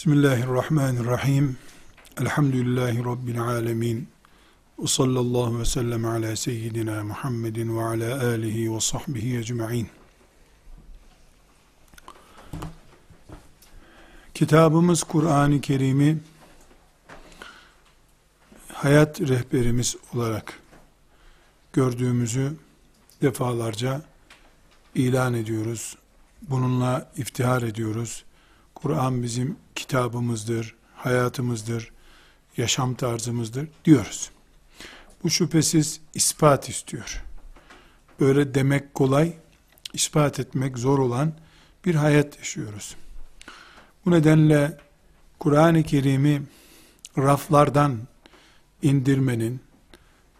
Bismillahirrahmanirrahim. Elhamdülillahi Rabbil alemin. Ve sallallahu ve sellem ala seyyidina Muhammedin ve ala alihi ve sahbihi ecma'in. Kitabımız Kur'an-ı Kerim'i hayat rehberimiz olarak gördüğümüzü defalarca ilan ediyoruz. Bununla iftihar ediyoruz. Kur'an bizim kitabımızdır, hayatımızdır, yaşam tarzımızdır diyoruz. Bu şüphesiz ispat istiyor. Böyle demek kolay, ispat etmek zor olan bir hayat yaşıyoruz. Bu nedenle Kur'an-ı Kerim'i raflardan indirmenin,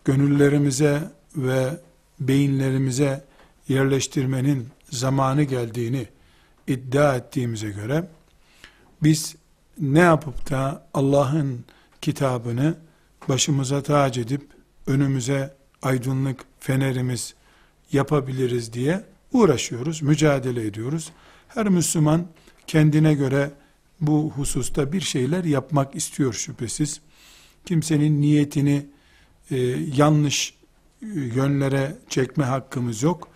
gönüllerimize ve beyinlerimize yerleştirmenin zamanı geldiğini iddia ettiğimize göre, biz ne yapıp da Allah'ın kitabını başımıza tac edip önümüze aydınlık fenerimiz yapabiliriz diye uğraşıyoruz, mücadele ediyoruz. Her Müslüman kendine göre bu hususta bir şeyler yapmak istiyor şüphesiz. Kimsenin niyetini e, yanlış e, yönlere çekme hakkımız yok.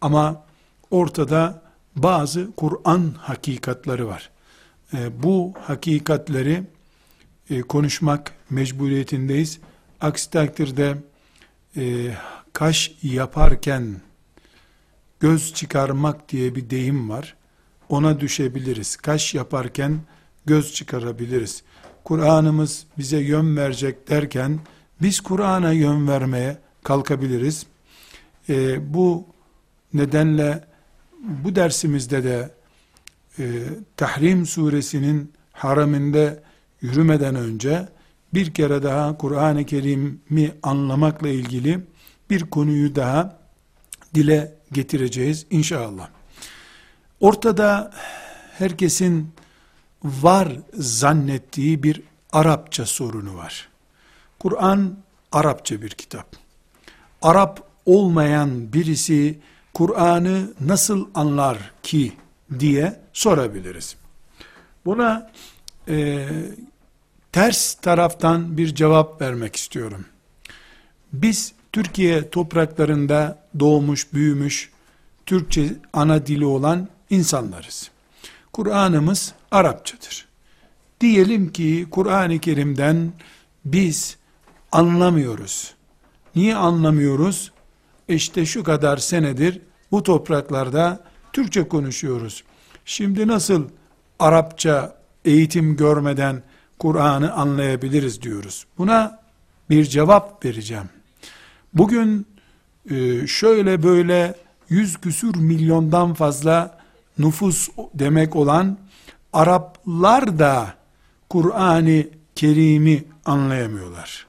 Ama ortada bazı Kur'an hakikatları var. E, bu hakikatleri e, konuşmak mecburiyetindeyiz. Aksi takdirde e, kaş yaparken göz çıkarmak diye bir deyim var. Ona düşebiliriz. Kaş yaparken göz çıkarabiliriz. Kur'an'ımız bize yön verecek derken biz Kur'an'a yön vermeye kalkabiliriz. Bu nedenle bu dersimizde de e, Tahrim suresinin haraminde yürümeden önce bir kere daha Kur'an-ı Kerim'i anlamakla ilgili bir konuyu daha dile getireceğiz inşallah. Ortada herkesin var zannettiği bir Arapça sorunu var. Kur'an Arapça bir kitap. Arap olmayan birisi Kur'an'ı nasıl anlar ki diye sorabiliriz. Buna e, ters taraftan bir cevap vermek istiyorum. Biz Türkiye topraklarında doğmuş, büyümüş, Türkçe ana dili olan insanlarız. Kur'an'ımız Arapçadır. Diyelim ki Kur'an-ı Kerim'den biz anlamıyoruz. Niye anlamıyoruz? İşte şu kadar senedir bu topraklarda Türkçe konuşuyoruz. Şimdi nasıl Arapça eğitim görmeden Kur'an'ı anlayabiliriz diyoruz. Buna bir cevap vereceğim. Bugün e, şöyle böyle yüz küsür milyondan fazla nüfus demek olan Araplar da Kur'an-ı Kerim'i anlayamıyorlar.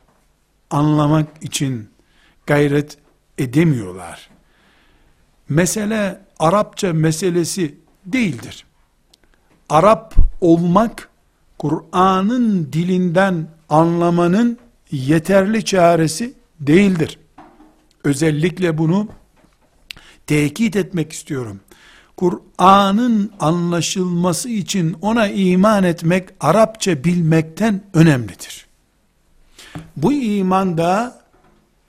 Anlamak için gayret edemiyorlar. Mesele Arapça meselesi değildir. Arap olmak Kur'an'ın dilinden anlamanın yeterli çaresi değildir. Özellikle bunu tekit etmek istiyorum. Kur'an'ın anlaşılması için ona iman etmek Arapça bilmekten önemlidir. Bu iman da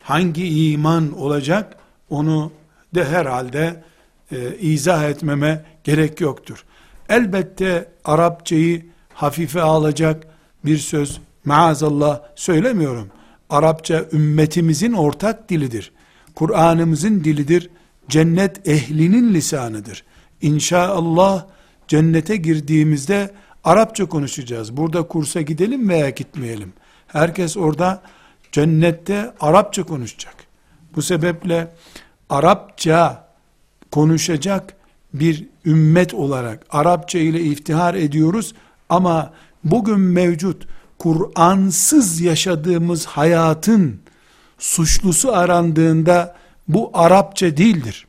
hangi iman olacak onu de herhalde e, izah etmeme gerek yoktur. Elbette Arapçayı hafife alacak bir söz maazallah söylemiyorum. Arapça ümmetimizin ortak dilidir. Kur'an'ımızın dilidir. Cennet ehlinin lisanıdır. İnşaallah cennete girdiğimizde Arapça konuşacağız. Burada kursa gidelim veya gitmeyelim. Herkes orada cennette Arapça konuşacak. Bu sebeple Arapça konuşacak bir ümmet olarak Arapça ile iftihar ediyoruz ama bugün mevcut Kur'ansız yaşadığımız hayatın suçlusu arandığında bu Arapça değildir.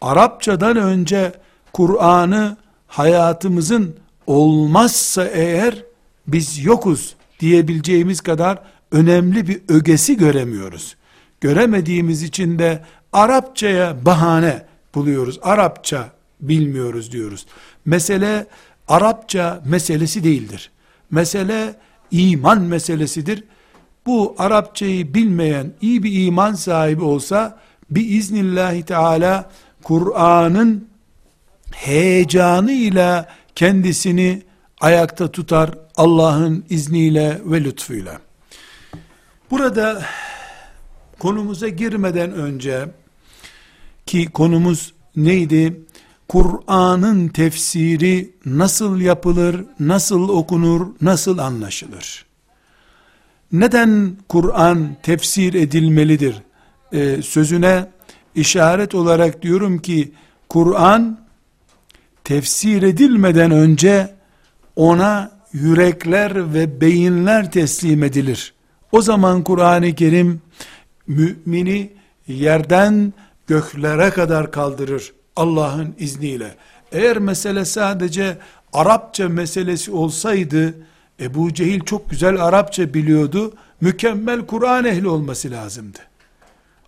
Arapçadan önce Kur'an'ı hayatımızın olmazsa eğer biz yokuz diyebileceğimiz kadar önemli bir ögesi göremiyoruz. Göremediğimiz için de Arapçaya bahane buluyoruz. Arapça bilmiyoruz diyoruz. Mesele Arapça meselesi değildir. Mesele iman meselesidir. Bu Arapçayı bilmeyen iyi bir iman sahibi olsa biiznillahi teala Kur'an'ın heyecanıyla kendisini ayakta tutar Allah'ın izniyle ve lütfuyla. Burada konumuza girmeden önce ki konumuz neydi? Kur'an'ın tefsiri nasıl yapılır, nasıl okunur, nasıl anlaşılır? Neden Kur'an tefsir edilmelidir? Ee, sözüne işaret olarak diyorum ki Kur'an tefsir edilmeden önce ona yürekler ve beyinler teslim edilir. O zaman Kur'an-ı Kerim mümini yerden göklere kadar kaldırır Allah'ın izniyle. Eğer mesele sadece Arapça meselesi olsaydı Ebu Cehil çok güzel Arapça biliyordu. Mükemmel Kur'an ehli olması lazımdı.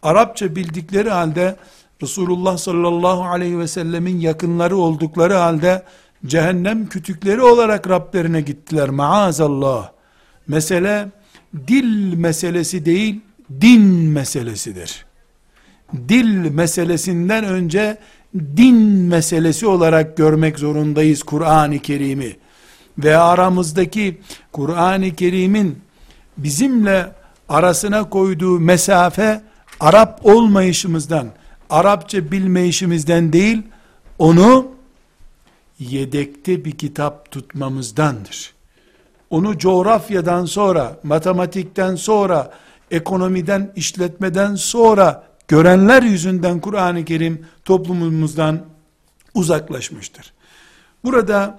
Arapça bildikleri halde Resulullah sallallahu aleyhi ve sellemin yakınları oldukları halde cehennem kütükleri olarak Rablerine gittiler maazallah. Mesele dil meselesi değil, din meselesidir. Dil meselesinden önce din meselesi olarak görmek zorundayız Kur'an-ı Kerim'i. Ve aramızdaki Kur'an-ı Kerim'in bizimle arasına koyduğu mesafe Arap olmayışımızdan, Arapça bilmeyişimizden değil, onu yedekte bir kitap tutmamızdandır. Onu coğrafyadan sonra, matematikten sonra, ekonomiden, işletmeden sonra görenler yüzünden Kur'an-ı Kerim toplumumuzdan uzaklaşmıştır. Burada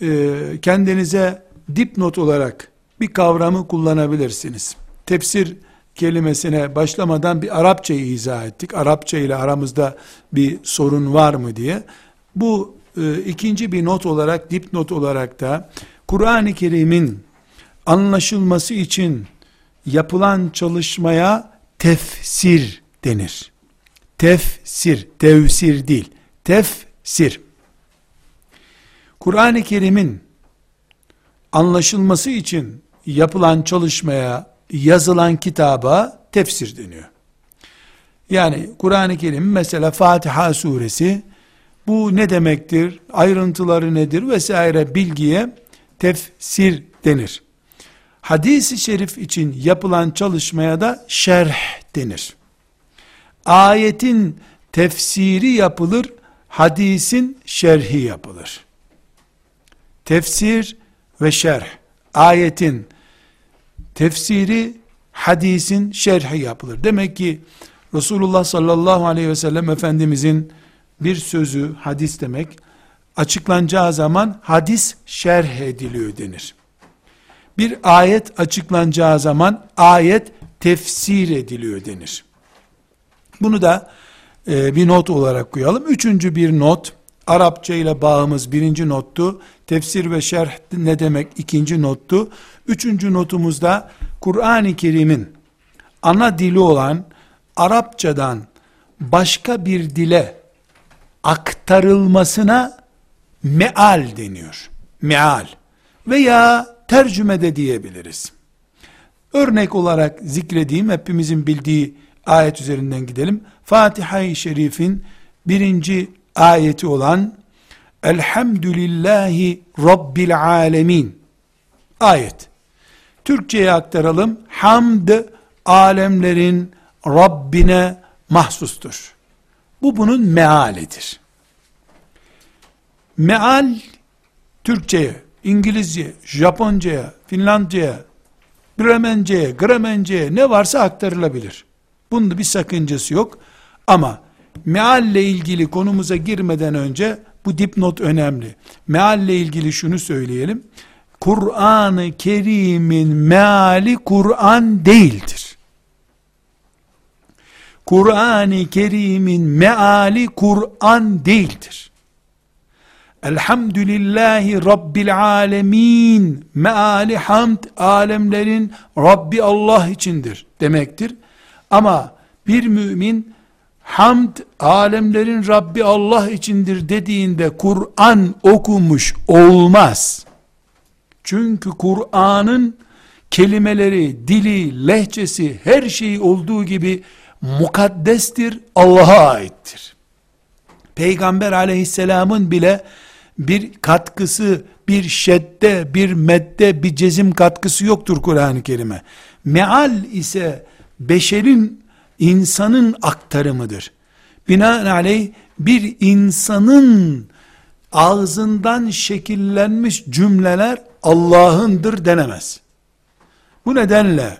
e, kendinize dipnot olarak bir kavramı kullanabilirsiniz. Tefsir kelimesine başlamadan bir Arapçayı izah ettik. Arapça ile aramızda bir sorun var mı diye. Bu e, ikinci bir not olarak, dipnot olarak da Kur'an-ı Kerim'in anlaşılması için yapılan çalışmaya tefsir denir. Tefsir, tevsir değil. Tefsir. Kur'an-ı Kerim'in anlaşılması için yapılan çalışmaya, yazılan kitaba tefsir deniyor. Yani Kur'an-ı Kerim mesela Fatiha suresi bu ne demektir, ayrıntıları nedir vesaire bilgiye tefsir denir. Hadis-i şerif için yapılan çalışmaya da şerh denir. Ayetin tefsiri yapılır, hadisin şerhi yapılır. Tefsir ve şerh, ayetin tefsiri, hadisin şerhi yapılır. Demek ki Resulullah sallallahu aleyhi ve sellem Efendimizin bir sözü, hadis demek, açıklanacağı zaman hadis şerh ediliyor denir. Bir ayet açıklanacağı zaman ayet tefsir ediliyor denir. Bunu da e, bir not olarak koyalım. Üçüncü bir not, Arapça ile bağımız birinci nottu. Tefsir ve şerh ne demek ikinci nottu. Üçüncü notumuzda Kur'an-ı Kerim'in ana dili olan Arapçadan başka bir dile aktarılmasına meal deniyor. Meal veya tercüme de diyebiliriz. Örnek olarak zikrediğim hepimizin bildiği ayet üzerinden gidelim. Fatiha-i Şerif'in birinci ayeti olan Elhamdülillahi Rabbil Alemin ayet. Türkçe'ye aktaralım. Hamd alemlerin Rabbine mahsustur. Bu bunun mealidir. Meal Türkçe'ye, İngilizce, Japonca'ya, Finlandca'ya, Bremence'ye, Gremence'ye ne varsa aktarılabilir. Bunda bir sakıncası yok. Ama mealle ilgili konumuza girmeden önce bu dipnot önemli. Mealle ilgili şunu söyleyelim. Kur'an-ı Kerim'in meali Kur'an değildir. Kur'an-ı Kerim'in meali Kur'an değildir. Elhamdülillahi Rabbil alemin. Meali hamd alemlerin Rabbi Allah içindir demektir. Ama bir mümin hamd alemlerin Rabbi Allah içindir dediğinde Kur'an okumuş olmaz. Çünkü Kur'an'ın kelimeleri, dili, lehçesi, her şeyi olduğu gibi mukaddestir, Allah'a aittir. Peygamber aleyhisselamın bile bir katkısı, bir şedde, bir medde, bir cezim katkısı yoktur Kur'an-ı Kerim'e. Meal ise beşerin, insanın aktarımıdır. Binaenaleyh bir insanın ağzından şekillenmiş cümleler Allah'ındır denemez. Bu nedenle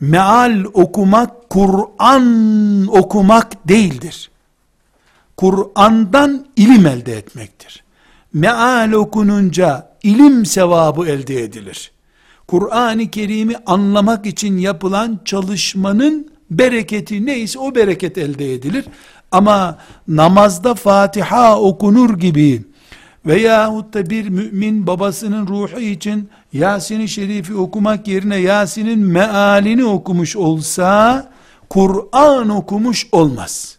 meal okumak Kur'an okumak değildir. Kur'an'dan ilim elde etmektir. Meal okununca ilim sevabı elde edilir. Kur'an-ı Kerim'i anlamak için yapılan çalışmanın bereketi neyse o bereket elde edilir. Ama namazda Fatiha okunur gibi veyahut da bir mümin babasının ruhu için Yasin-i Şerif'i okumak yerine Yasin'in mealini okumuş olsa Kur'an okumuş olmaz.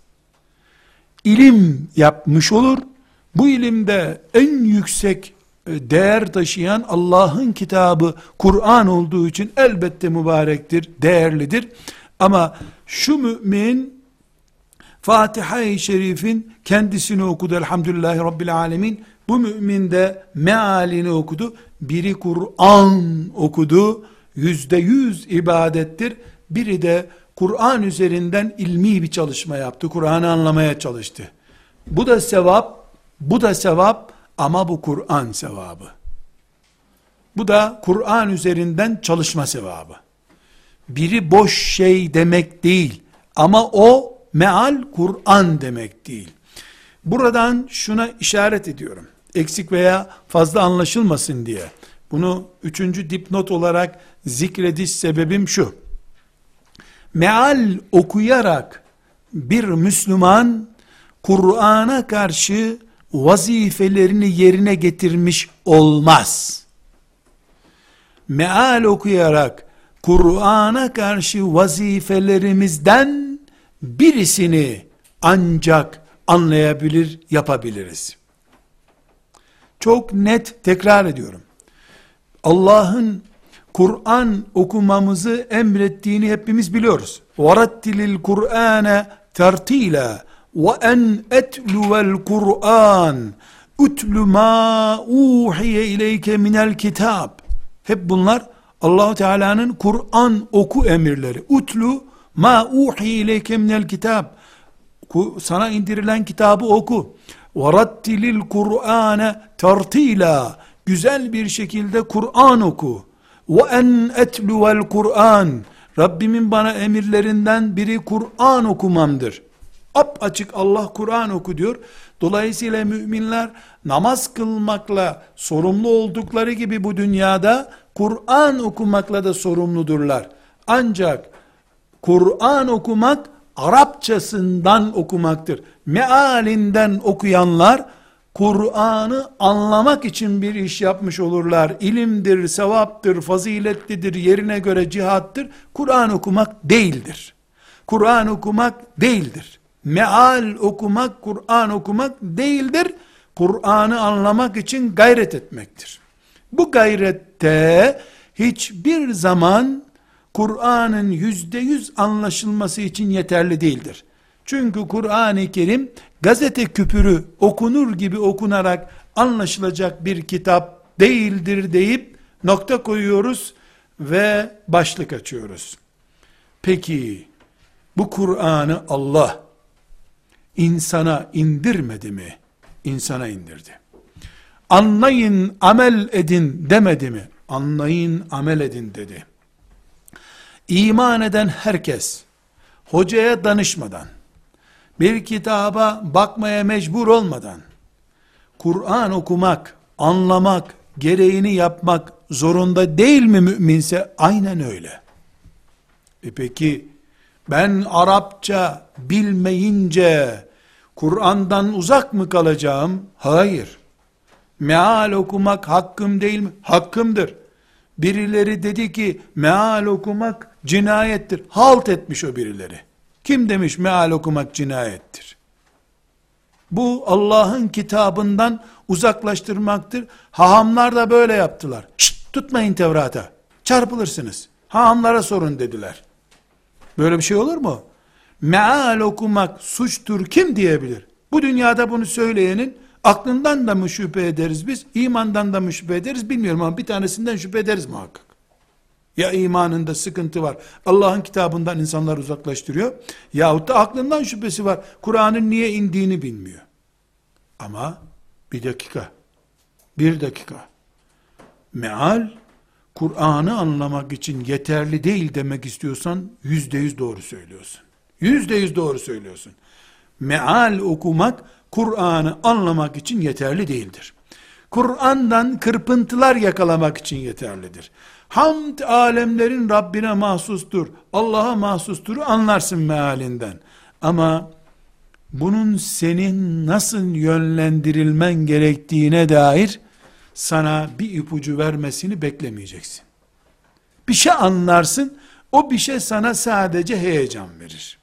İlim yapmış olur. Bu ilimde en yüksek e, değer taşıyan Allah'ın kitabı Kur'an olduğu için elbette mübarektir, değerlidir. Ama şu mümin Fatiha-i Şerif'in kendisini okudu elhamdülillahi rabbil alemin. Bu mümin de mealini okudu. Biri Kur'an okudu. Yüzde yüz ibadettir. Biri de Kur'an üzerinden ilmi bir çalışma yaptı. Kur'an'ı anlamaya çalıştı. Bu da sevap, bu da sevap ama bu Kur'an sevabı. Bu da Kur'an üzerinden çalışma sevabı. Biri boş şey demek değil ama o meal Kur'an demek değil. Buradan şuna işaret ediyorum. Eksik veya fazla anlaşılmasın diye. Bunu üçüncü dipnot olarak zikrediş sebebim şu. Meal okuyarak bir Müslüman Kur'an'a karşı vazifelerini yerine getirmiş olmaz. Meal okuyarak Kur'an'a karşı vazifelerimizden birisini ancak anlayabilir, yapabiliriz. Çok net tekrar ediyorum. Allah'ın Kur'an okumamızı emrettiğini hepimiz biliyoruz. وَرَتِّلِ الْقُرْآنَ تَرْتِيلًا ve en etluvel Kur'an ütlü ma uhiye ileyke minel kitap hep bunlar allah Teala'nın Kur'an oku emirleri. Ütlü ma uhiye ileyke minel kitap sana indirilen kitabı oku. Ve rattilil Kur'ane tartila. Güzel bir şekilde Kur'an oku. Ve en etluvel Kur'an. Rabbimin bana emirlerinden biri Kur'an okumamdır.'' Ap açık Allah Kur'an oku diyor. Dolayısıyla müminler namaz kılmakla sorumlu oldukları gibi bu dünyada Kur'an okumakla da sorumludurlar. Ancak Kur'an okumak Arapçasından okumaktır. Mealinden okuyanlar Kur'an'ı anlamak için bir iş yapmış olurlar. İlimdir, sevaptır, faziletlidir, yerine göre cihattır. Kur'an okumak değildir. Kur'an okumak değildir. Meal okumak, Kur'an okumak değildir. Kur'an'ı anlamak için gayret etmektir. Bu gayrette hiçbir zaman Kur'an'ın yüzde yüz anlaşılması için yeterli değildir. Çünkü Kur'an-ı Kerim gazete küpürü okunur gibi okunarak anlaşılacak bir kitap değildir deyip nokta koyuyoruz ve başlık açıyoruz. Peki bu Kur'an'ı Allah insana indirmedi mi? İnsana indirdi. Anlayın, amel edin demedi mi? Anlayın, amel edin dedi. İman eden herkes, hocaya danışmadan, bir kitaba bakmaya mecbur olmadan, Kur'an okumak, anlamak, gereğini yapmak zorunda değil mi müminse? Aynen öyle. E peki, ben Arapça bilmeyince, Kur'an'dan uzak mı kalacağım? Hayır. Meal okumak hakkım değil mi? Hakkımdır. Birileri dedi ki meal okumak cinayettir. Halt etmiş o birileri. Kim demiş meal okumak cinayettir? Bu Allah'ın kitabından uzaklaştırmaktır. Hahamlar da böyle yaptılar. Şşt, tutmayın Tevrat'a. Çarpılırsınız. Hahamlara sorun dediler. Böyle bir şey olur mu? Meal okumak suçtur kim diyebilir? Bu dünyada bunu söyleyenin aklından da mı şüphe ederiz biz, imandan da mı şüphe ederiz bilmiyorum ama bir tanesinden şüphe ederiz muhakkak. Ya imanında sıkıntı var, Allah'ın kitabından insanlar uzaklaştırıyor, yahut da aklından şüphesi var, Kur'an'ın niye indiğini bilmiyor. Ama bir dakika, bir dakika, meal, Kur'an'ı anlamak için yeterli değil demek istiyorsan, yüzde yüz doğru söylüyorsun. Yüzde yüz doğru söylüyorsun. Meal okumak, Kur'an'ı anlamak için yeterli değildir. Kur'an'dan kırpıntılar yakalamak için yeterlidir. Hamd alemlerin Rabbine mahsustur, Allah'a mahsustur anlarsın mealinden. Ama bunun senin nasıl yönlendirilmen gerektiğine dair sana bir ipucu vermesini beklemeyeceksin. Bir şey anlarsın, o bir şey sana sadece heyecan verir.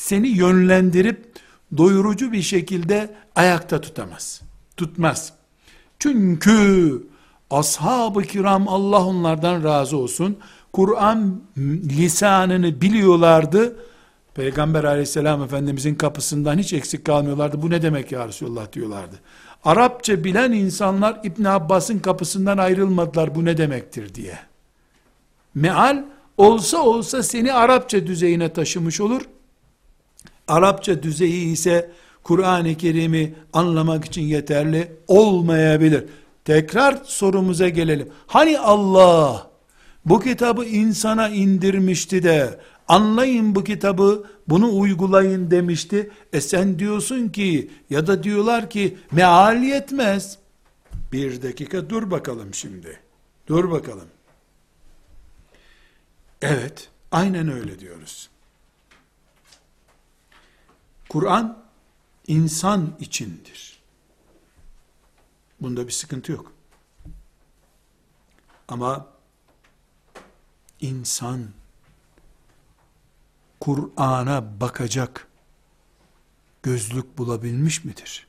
Seni yönlendirip doyurucu bir şekilde ayakta tutamaz. Tutmaz. Çünkü ashab-ı kiram Allah onlardan razı olsun. Kur'an lisanını biliyorlardı. Peygamber aleyhisselam efendimizin kapısından hiç eksik kalmıyorlardı. Bu ne demek ya Resulullah diyorlardı. Arapça bilen insanlar İbn Abbas'ın kapısından ayrılmadılar bu ne demektir diye. Meal olsa olsa seni Arapça düzeyine taşımış olur. Arapça düzeyi ise Kur'an-ı Kerim'i anlamak için yeterli olmayabilir. Tekrar sorumuza gelelim. Hani Allah bu kitabı insana indirmişti de anlayın bu kitabı bunu uygulayın demişti. E sen diyorsun ki ya da diyorlar ki meal yetmez. Bir dakika dur bakalım şimdi. Dur bakalım. Evet aynen öyle diyoruz. Kur'an insan içindir. Bunda bir sıkıntı yok. Ama insan Kur'an'a bakacak gözlük bulabilmiş midir?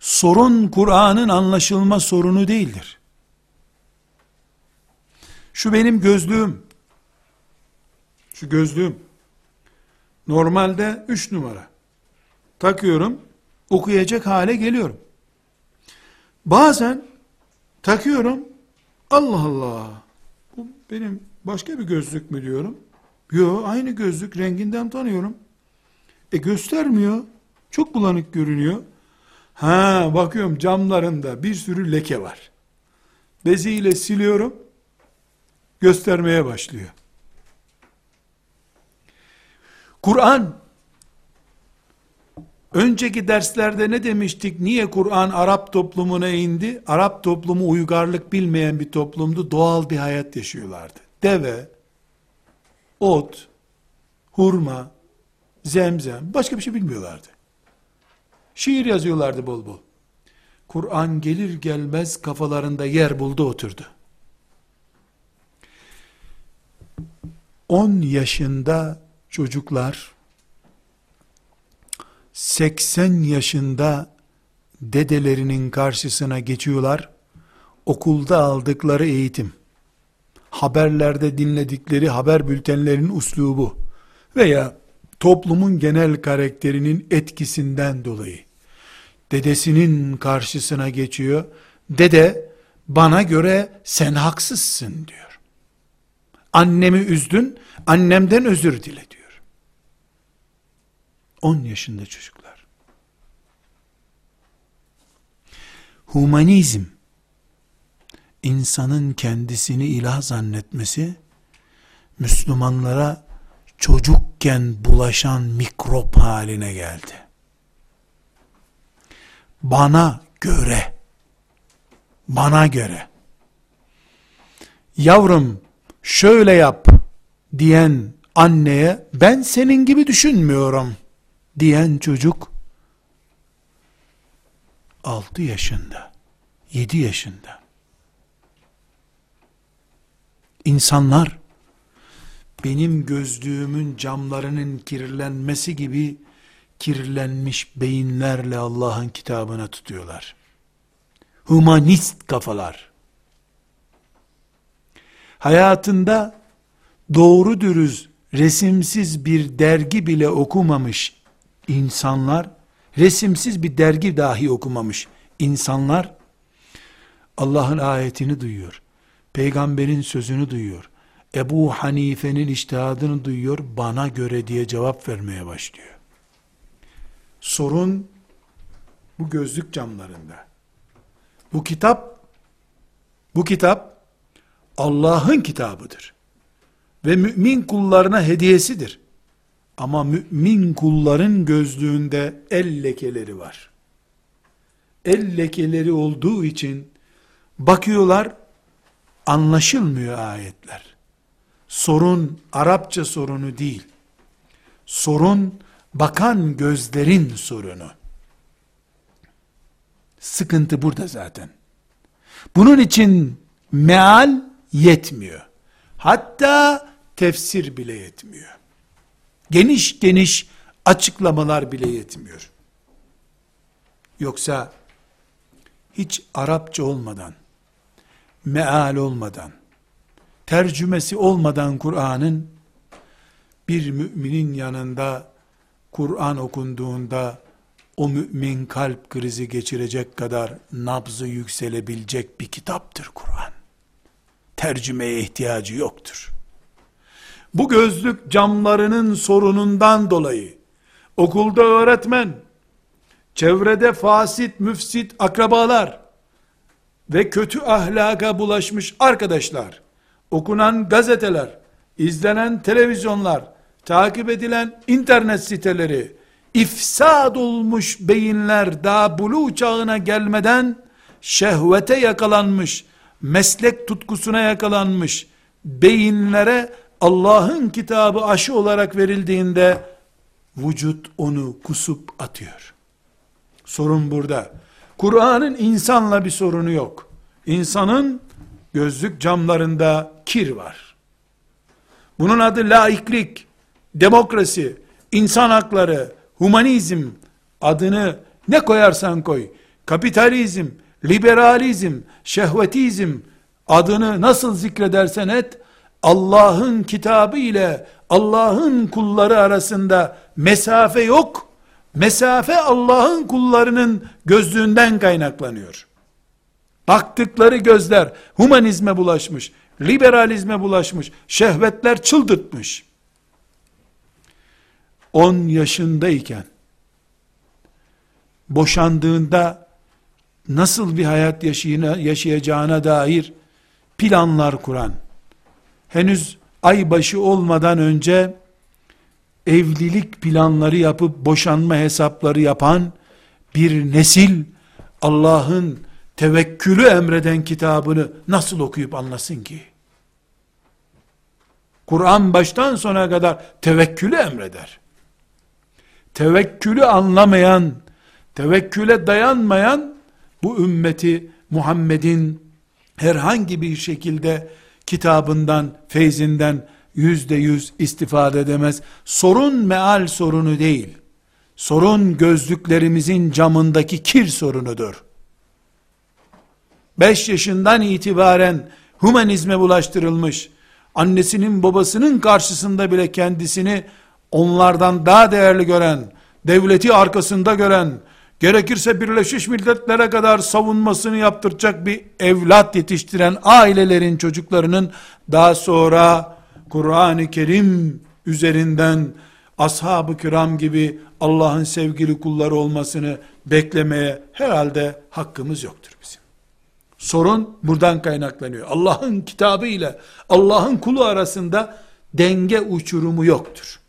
Sorun Kur'an'ın anlaşılma sorunu değildir. Şu benim gözlüğüm, şu gözlüğüm, normalde 3 numara. Takıyorum, okuyacak hale geliyorum. Bazen takıyorum, Allah Allah, bu benim başka bir gözlük mü diyorum. Yo aynı gözlük renginden tanıyorum. E göstermiyor. Çok bulanık görünüyor. Ha bakıyorum camlarında bir sürü leke var. Beziyle siliyorum. Göstermeye başlıyor. Kur'an önceki derslerde ne demiştik? Niye Kur'an Arap toplumuna indi? Arap toplumu uygarlık bilmeyen bir toplumdu. Doğal bir hayat yaşıyorlardı. Deve, ot, hurma, zemzem, başka bir şey bilmiyorlardı. Şiir yazıyorlardı bol bol. Kur'an gelir gelmez kafalarında yer buldu oturdu. 10 yaşında çocuklar 80 yaşında dedelerinin karşısına geçiyorlar. Okulda aldıkları eğitim, haberlerde dinledikleri haber bültenlerinin uslubu veya toplumun genel karakterinin etkisinden dolayı dedesinin karşısına geçiyor. Dede bana göre sen haksızsın diyor. Annemi üzdün, annemden özür dile diyor. 10 yaşında çocuklar. Humanizm, insanın kendisini ilah zannetmesi, Müslümanlara çocukken bulaşan mikrop haline geldi. Bana göre, bana göre, yavrum şöyle yap diyen anneye ben senin gibi düşünmüyorum diyen çocuk 6 yaşında, 7 yaşında insanlar benim gözlüğümün camlarının kirlenmesi gibi kirlenmiş beyinlerle Allah'ın kitabına tutuyorlar. Humanist kafalar. Hayatında doğru dürüz resimsiz bir dergi bile okumamış insanlar, resimsiz bir dergi dahi okumamış insanlar, Allah'ın ayetini duyuyor. Peygamberin sözünü duyuyor. Ebu Hanife'nin iştihadını duyuyor, bana göre diye cevap vermeye başlıyor. Sorun bu gözlük camlarında. Bu kitap bu kitap Allah'ın kitabıdır. Ve mümin kullarına hediyesidir. Ama mümin kulların gözlüğünde el lekeleri var. El lekeleri olduğu için bakıyorlar anlaşılmıyor ayetler. Sorun Arapça sorunu değil. Sorun bakan gözlerin sorunu. Sıkıntı burada zaten. Bunun için meal yetmiyor. Hatta tefsir bile yetmiyor. Geniş geniş açıklamalar bile yetmiyor. Yoksa hiç Arapça olmadan, meal olmadan, tercümesi olmadan Kur'an'ın bir müminin yanında Kur'an okunduğunda o mümin kalp krizi geçirecek kadar nabzı yükselebilecek bir kitaptır Kur'an. Tercümeye ihtiyacı yoktur. Bu gözlük camlarının sorunundan dolayı. Okulda öğretmen, çevrede fasit, müfsit akrabalar ve kötü ahlaka bulaşmış arkadaşlar, okunan gazeteler, izlenen televizyonlar, takip edilen internet siteleri, ifsad olmuş beyinler daha bulu çağına gelmeden şehvete yakalanmış, meslek tutkusuna yakalanmış beyinlere Allah'ın kitabı aşı olarak verildiğinde vücut onu kusup atıyor. Sorun burada. Kur'an'ın insanla bir sorunu yok. İnsanın gözlük camlarında kir var. Bunun adı laiklik, demokrasi, insan hakları, humanizm adını ne koyarsan koy. Kapitalizm, liberalizm, şehvetizm adını nasıl zikredersen et, Allah'ın kitabı ile Allah'ın kulları arasında mesafe yok. Mesafe Allah'ın kullarının gözlüğünden kaynaklanıyor. Baktıkları gözler humanizme bulaşmış, liberalizme bulaşmış, şehvetler çıldırtmış. 10 yaşındayken boşandığında nasıl bir hayat yaşayacağına dair planlar kuran, henüz ay başı olmadan önce evlilik planları yapıp boşanma hesapları yapan bir nesil Allah'ın tevekkülü emreden kitabını nasıl okuyup anlasın ki? Kur'an baştan sona kadar tevekkülü emreder. Tevekkülü anlamayan, tevekküle dayanmayan bu ümmeti Muhammed'in herhangi bir şekilde kitabından, feyzinden yüzde yüz istifade edemez. Sorun meal sorunu değil. Sorun gözlüklerimizin camındaki kir sorunudur. 5 yaşından itibaren humanizme bulaştırılmış, annesinin babasının karşısında bile kendisini onlardan daha değerli gören, devleti arkasında gören, gerekirse Birleşmiş Milletler'e kadar savunmasını yaptıracak bir evlat yetiştiren ailelerin çocuklarının daha sonra Kur'an-ı Kerim üzerinden ashab-ı kiram gibi Allah'ın sevgili kulları olmasını beklemeye herhalde hakkımız yoktur bizim. Sorun buradan kaynaklanıyor. Allah'ın kitabı ile Allah'ın kulu arasında denge uçurumu yoktur.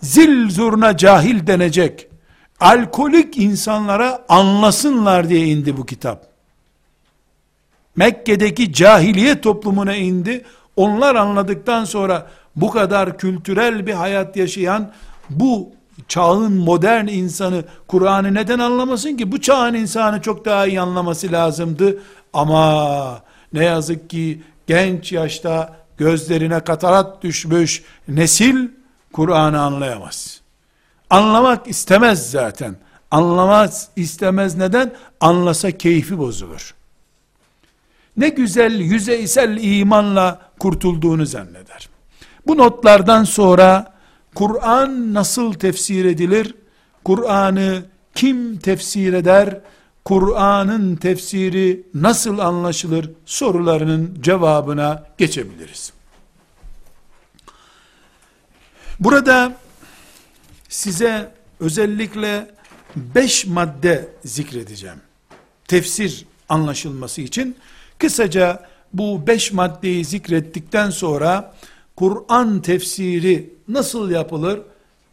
Zil zurna cahil denecek, alkolik insanlara anlasınlar diye indi bu kitap. Mekke'deki cahiliye toplumuna indi. Onlar anladıktan sonra bu kadar kültürel bir hayat yaşayan bu çağın modern insanı Kur'an'ı neden anlamasın ki? Bu çağın insanı çok daha iyi anlaması lazımdı. Ama ne yazık ki genç yaşta gözlerine katarat düşmüş nesil Kur'an'ı anlayamaz. Anlamak istemez zaten. Anlamaz istemez neden? Anlasa keyfi bozulur. Ne güzel yüzeysel imanla kurtulduğunu zanneder. Bu notlardan sonra Kur'an nasıl tefsir edilir? Kur'an'ı kim tefsir eder? Kur'an'ın tefsiri nasıl anlaşılır? Sorularının cevabına geçebiliriz. Burada size özellikle beş madde zikredeceğim. Tefsir anlaşılması için kısaca bu beş maddeyi zikrettikten sonra Kur'an tefsiri nasıl yapılır,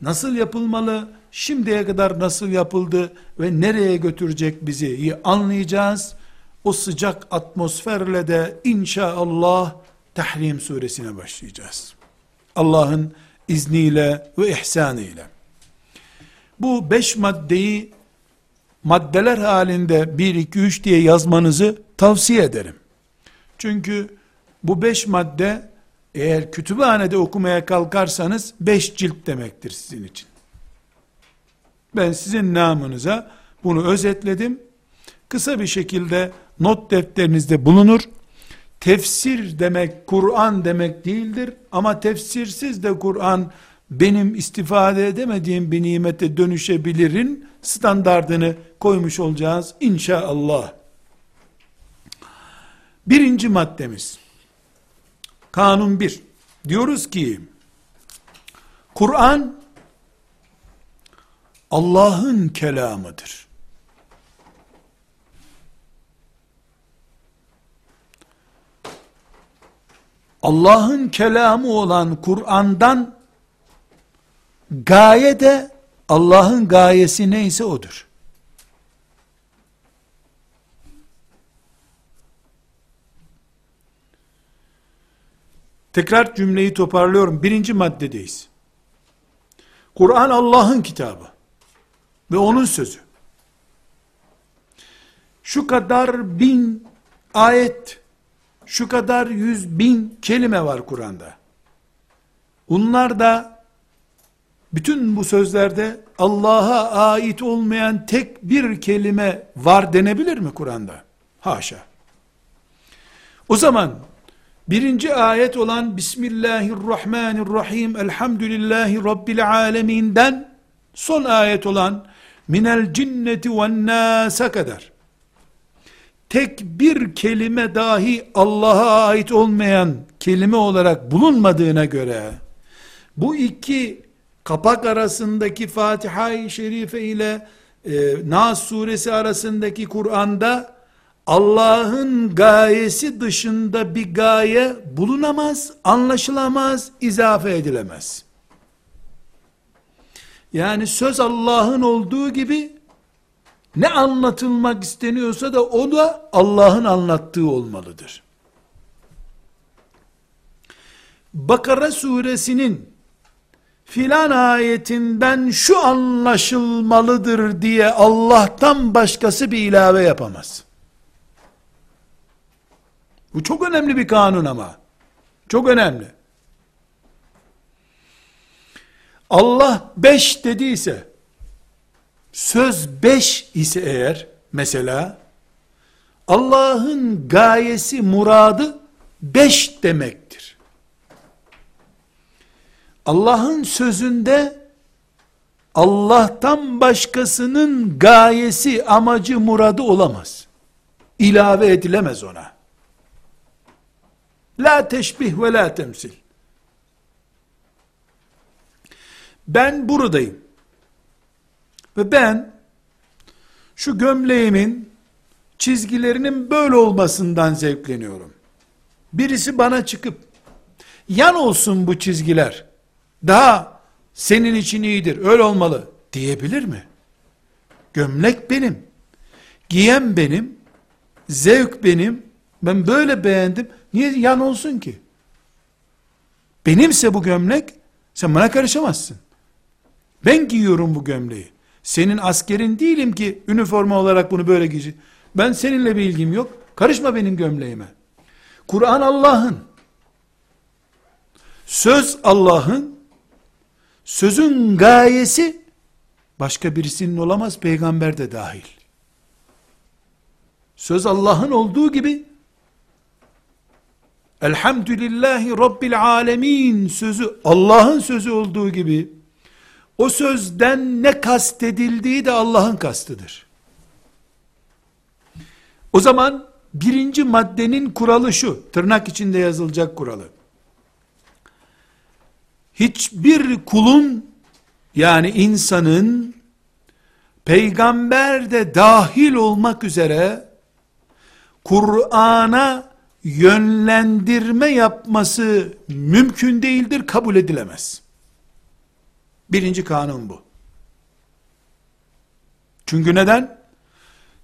nasıl yapılmalı, şimdiye kadar nasıl yapıldı ve nereye götürecek bizi anlayacağız. O sıcak atmosferle de inşallah Tahrim suresine başlayacağız. Allah'ın izniyle ve ihsanıyla. Bu beş maddeyi maddeler halinde 1, 2, 3 diye yazmanızı tavsiye ederim. Çünkü bu beş madde eğer kütüphanede okumaya kalkarsanız beş cilt demektir sizin için. Ben sizin namınıza bunu özetledim. Kısa bir şekilde not defterinizde bulunur. Tefsir demek Kur'an demek değildir ama tefsirsiz de Kur'an benim istifade edemediğim bir nimete dönüşebilirin standardını koymuş olacağız inşallah. Birinci maddemiz kanun bir diyoruz ki Kur'an Allah'ın kelamıdır. Allah'ın kelamı olan Kur'an'dan gaye de Allah'ın gayesi neyse odur. Tekrar cümleyi toparlıyorum. Birinci maddedeyiz. Kur'an Allah'ın kitabı ve onun sözü. Şu kadar bin ayet, şu kadar yüz bin kelime var Kur'an'da. Bunlar da bütün bu sözlerde Allah'a ait olmayan tek bir kelime var denebilir mi Kur'an'da? Haşa. O zaman birinci ayet olan Bismillahirrahmanirrahim Elhamdülillahi Rabbil Aleminden son ayet olan minel cinneti ve nâse kadar tek bir kelime dahi Allah'a ait olmayan kelime olarak bulunmadığına göre bu iki kapak arasındaki Fatiha-i Şerife ile e, Nas suresi arasındaki Kur'an'da Allah'ın gayesi dışında bir gaye bulunamaz, anlaşılamaz, izafe edilemez. Yani söz Allah'ın olduğu gibi ne anlatılmak isteniyorsa da o da Allah'ın anlattığı olmalıdır. Bakara suresinin filan ayetinden şu anlaşılmalıdır diye Allah'tan başkası bir ilave yapamaz. Bu çok önemli bir kanun ama. Çok önemli. Allah beş dediyse, söz beş ise eğer, mesela, Allah'ın gayesi, muradı, beş demektir. Allah'ın sözünde, Allah'tan başkasının gayesi, amacı, muradı olamaz. İlave edilemez ona. La teşbih ve la temsil. Ben buradayım. Ve ben şu gömleğimin çizgilerinin böyle olmasından zevkleniyorum. Birisi bana çıkıp yan olsun bu çizgiler. Daha senin için iyidir. Öyle olmalı diyebilir mi? Gömlek benim. Giyen benim. Zevk benim. Ben böyle beğendim. Niye yan olsun ki? Benimse bu gömlek sen bana karışamazsın. Ben giyiyorum bu gömleği. Senin askerin değilim ki üniforma olarak bunu böyle giy. Ben seninle bir ilgim yok. Karışma benim gömleğime. Kur'an Allah'ın. Söz Allah'ın. Sözün gayesi başka birisinin olamaz, peygamber de dahil. Söz Allah'ın olduğu gibi Elhamdülillahi Rabbil Alemin sözü Allah'ın sözü olduğu gibi o sözden ne kastedildiği de Allah'ın kastıdır. O zaman birinci maddenin kuralı şu, tırnak içinde yazılacak kuralı. Hiçbir kulun yani insanın peygamber de dahil olmak üzere Kur'an'a yönlendirme yapması mümkün değildir, kabul edilemez. Birinci kanun bu. Çünkü neden?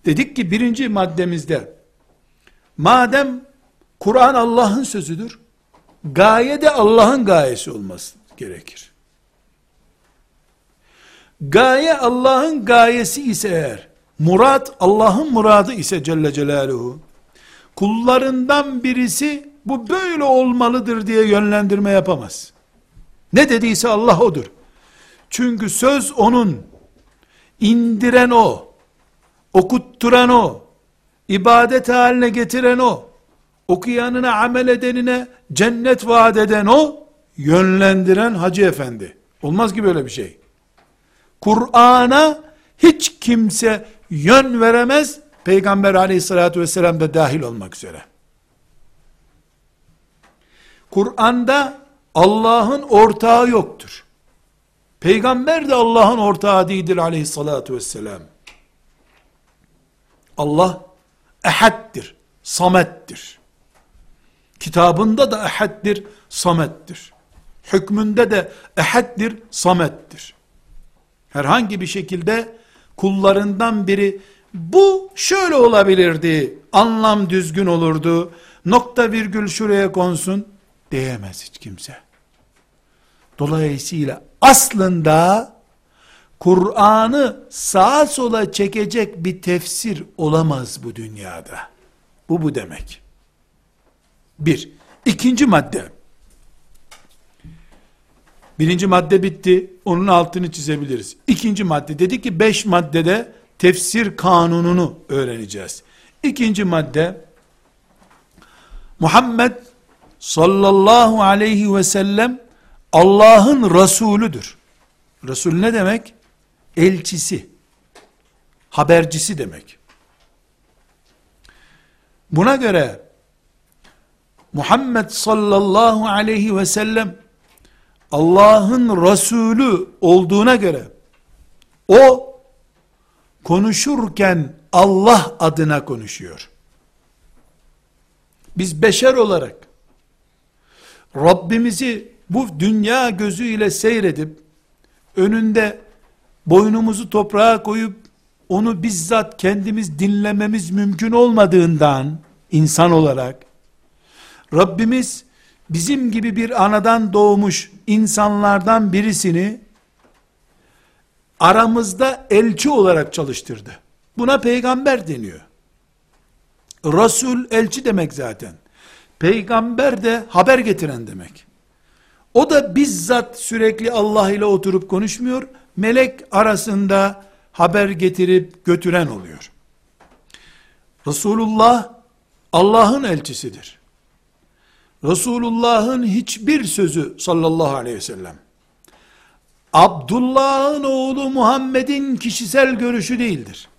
Dedik ki birinci maddemizde, madem Kur'an Allah'ın sözüdür, gaye de Allah'ın gayesi olması gerekir. Gaye Allah'ın gayesi ise eğer, murat Allah'ın muradı ise Celle Celaluhu, kullarından birisi bu böyle olmalıdır diye yönlendirme yapamaz. Ne dediyse Allah odur. Çünkü söz onun, indiren o, okutturan o, ibadet haline getiren o, okuyanına, amel edenine cennet vaat eden o, yönlendiren hacı efendi. Olmaz ki böyle bir şey. Kur'an'a hiç kimse yön veremez, Peygamber aleyhissalatü vesselam da dahil olmak üzere. Kur'an'da Allah'ın ortağı yoktur. Peygamber de Allah'ın ortağı değildir aleyhissalatü vesselam. Allah ehaddir, samettir. Kitabında da ehaddir, samettir. Hükmünde de ehaddir, samettir. Herhangi bir şekilde kullarından biri bu şöyle olabilirdi, anlam düzgün olurdu, nokta virgül şuraya konsun diyemez hiç kimse. Dolayısıyla aslında Kur'an'ı sağa sola çekecek bir tefsir olamaz bu dünyada. Bu bu demek. Bir. İkinci madde. Birinci madde bitti. Onun altını çizebiliriz. İkinci madde. Dedi ki beş maddede tefsir kanununu öğreneceğiz. İkinci madde Muhammed sallallahu aleyhi ve sellem Allah'ın Resulüdür. Resul ne demek? Elçisi, habercisi demek. Buna göre Muhammed sallallahu aleyhi ve sellem Allah'ın Resulü olduğuna göre o konuşurken Allah adına konuşuyor. Biz beşer olarak Rabbimizi bu dünya gözüyle seyredip önünde boynumuzu toprağa koyup onu bizzat kendimiz dinlememiz mümkün olmadığından insan olarak Rabbimiz bizim gibi bir anadan doğmuş insanlardan birisini aramızda elçi olarak çalıştırdı. Buna peygamber deniyor. Resul elçi demek zaten. Peygamber de haber getiren demek. O da bizzat sürekli Allah ile oturup konuşmuyor. Melek arasında haber getirip götüren oluyor. Resulullah Allah'ın elçisidir. Resulullah'ın hiçbir sözü sallallahu aleyhi ve sellem Abdullah'ın oğlu Muhammed'in kişisel görüşü değildir.